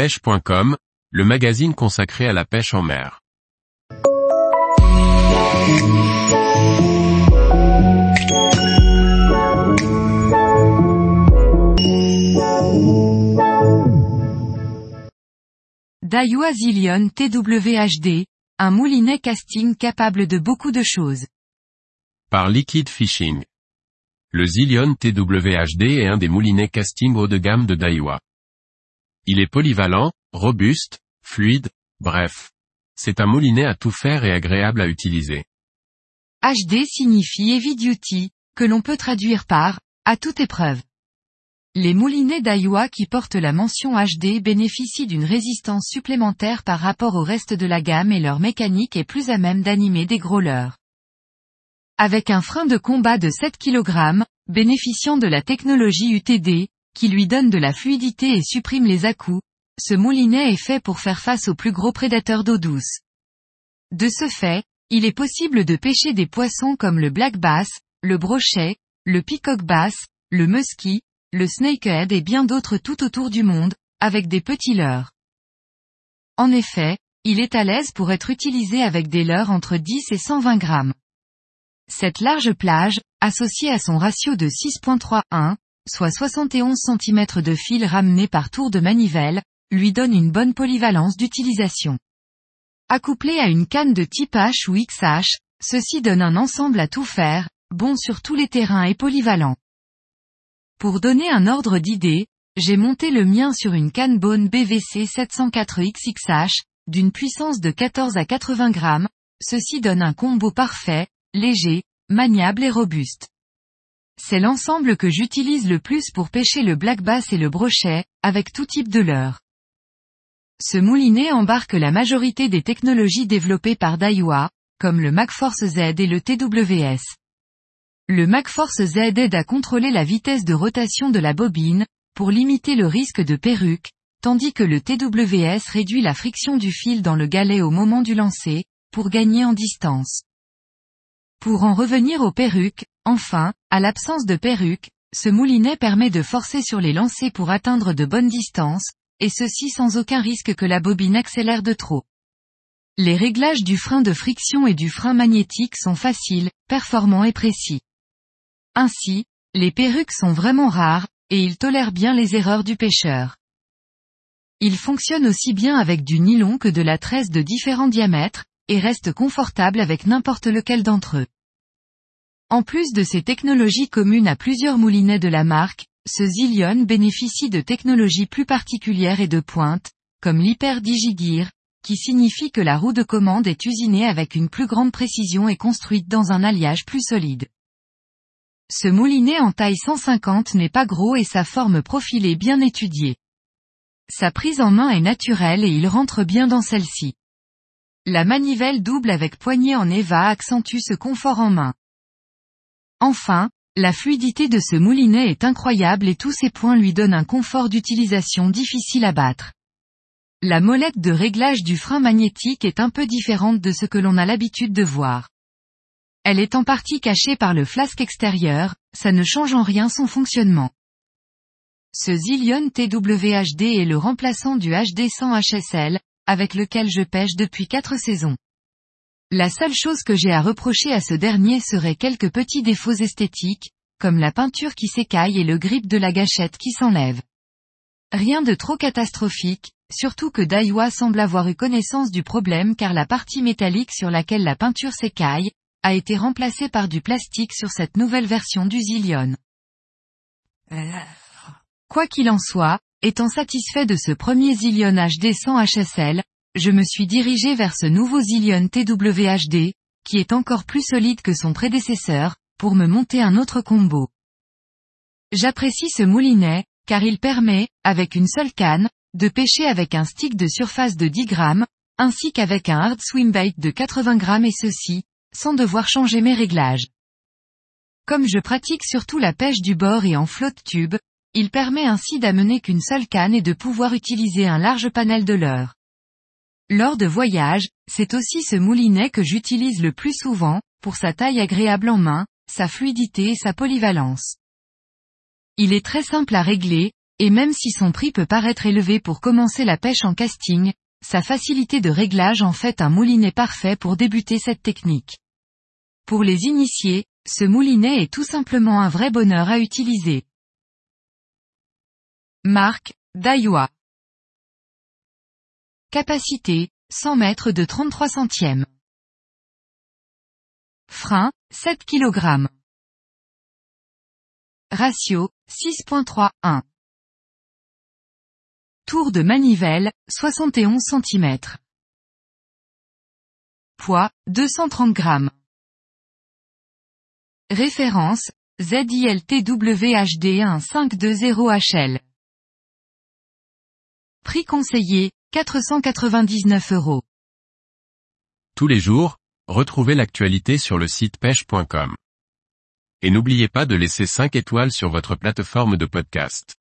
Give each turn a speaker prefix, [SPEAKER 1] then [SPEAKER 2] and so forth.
[SPEAKER 1] pêche.com, le magazine consacré à la pêche en mer.
[SPEAKER 2] Daiwa Zillion TWHD, un moulinet casting capable de beaucoup de choses.
[SPEAKER 1] Par Liquid Fishing. Le Zillion TWHD est un des moulinets casting haut de gamme de Daiwa. Il est polyvalent, robuste, fluide, bref. C'est un moulinet à tout faire et agréable à utiliser.
[SPEAKER 2] HD signifie heavy duty, que l'on peut traduire par, à toute épreuve. Les moulinets Daiwa qui portent la mention HD bénéficient d'une résistance supplémentaire par rapport au reste de la gamme et leur mécanique est plus à même d'animer des growlers. Avec un frein de combat de 7 kg, bénéficiant de la technologie UTD, qui lui donne de la fluidité et supprime les à-coups, ce moulinet est fait pour faire face aux plus gros prédateurs d'eau douce. De ce fait, il est possible de pêcher des poissons comme le black bass, le brochet, le peacock bass, le muskie, le snakehead et bien d'autres tout autour du monde, avec des petits leurres. En effet, il est à l'aise pour être utilisé avec des leurres entre 10 et 120 grammes. Cette large plage, associée à son ratio de 6.31, soit 71 cm de fil ramené par tour de manivelle, lui donne une bonne polyvalence d'utilisation. Accouplé à une canne de type H ou XH, ceci donne un ensemble à tout faire, bon sur tous les terrains et polyvalent. Pour donner un ordre d'idée, j'ai monté le mien sur une canne Bone BVC 704 XXH, d'une puissance de 14 à 80 grammes, ceci donne un combo parfait, léger, maniable et robuste. C'est l'ensemble que j'utilise le plus pour pêcher le black bass et le brochet, avec tout type de leurre. Ce moulinet embarque la majorité des technologies développées par Daiwa, comme le MacForce Z et le TWS. Le MacForce Z aide à contrôler la vitesse de rotation de la bobine, pour limiter le risque de perruque, tandis que le TWS réduit la friction du fil dans le galet au moment du lancer, pour gagner en distance. Pour en revenir aux perruques, enfin, à l'absence de perruque, ce moulinet permet de forcer sur les lancers pour atteindre de bonnes distances, et ceci sans aucun risque que la bobine accélère de trop. Les réglages du frein de friction et du frein magnétique sont faciles, performants et précis. Ainsi, les perruques sont vraiment rares, et ils tolèrent bien les erreurs du pêcheur. Ils fonctionnent aussi bien avec du nylon que de la tresse de différents diamètres, et restent confortables avec n'importe lequel d'entre eux. En plus de ces technologies communes à plusieurs moulinets de la marque, ce Zillion bénéficie de technologies plus particulières et de pointe, comme l'hyper-digigear, qui signifie que la roue de commande est usinée avec une plus grande précision et construite dans un alliage plus solide. Ce moulinet en taille 150 n'est pas gros et sa forme profilée bien étudiée. Sa prise en main est naturelle et il rentre bien dans celle-ci. La manivelle double avec poignée en EVA accentue ce confort en main. Enfin, la fluidité de ce moulinet est incroyable et tous ces points lui donnent un confort d'utilisation difficile à battre. La molette de réglage du frein magnétique est un peu différente de ce que l'on a l'habitude de voir. Elle est en partie cachée par le flasque extérieur, ça ne change en rien son fonctionnement. Ce Zillion TWHD est le remplaçant du HD100 HSL, avec lequel je pêche depuis quatre saisons. La seule chose que j'ai à reprocher à ce dernier serait quelques petits défauts esthétiques, comme la peinture qui s'écaille et le grip de la gâchette qui s'enlève. Rien de trop catastrophique, surtout que Daiwa semble avoir eu connaissance du problème car la partie métallique sur laquelle la peinture s'écaille, a été remplacé par du plastique sur cette nouvelle version du Zillion. Quoi qu'il en soit, étant satisfait de ce premier Zillion HD 100 HSL, je me suis dirigé vers ce nouveau Zillion TWHD, qui est encore plus solide que son prédécesseur, pour me monter un autre combo. J'apprécie ce moulinet, car il permet, avec une seule canne, de pêcher avec un stick de surface de 10 grammes, ainsi qu'avec un hard swimbait de 80 grammes et ceci, sans devoir changer mes réglages. Comme je pratique surtout la pêche du bord et en flotte tube, il permet ainsi d'amener qu'une seule canne et de pouvoir utiliser un large panel de leurre. Lors de voyages, c'est aussi ce moulinet que j'utilise le plus souvent, pour sa taille agréable en main, sa fluidité et sa polyvalence. Il est très simple à régler, et même si son prix peut paraître élevé pour commencer la pêche en casting, sa facilité de réglage en fait un moulinet parfait pour débuter cette technique. Pour les initiés, ce moulinet est tout simplement un vrai bonheur à utiliser. Marque, Daiwa. Capacité, 100 mètres de 33 centièmes. Frein, 7 kg. Ratio, 6.31. Tour de manivelle, 71 cm. Poids, 230 g. Référence, ZILTWHD 1520HL. Prix conseillé, 499 euros.
[SPEAKER 1] Tous les jours, retrouvez l'actualité sur le site pêche.com. Et n'oubliez pas de laisser 5 étoiles sur votre plateforme de podcast.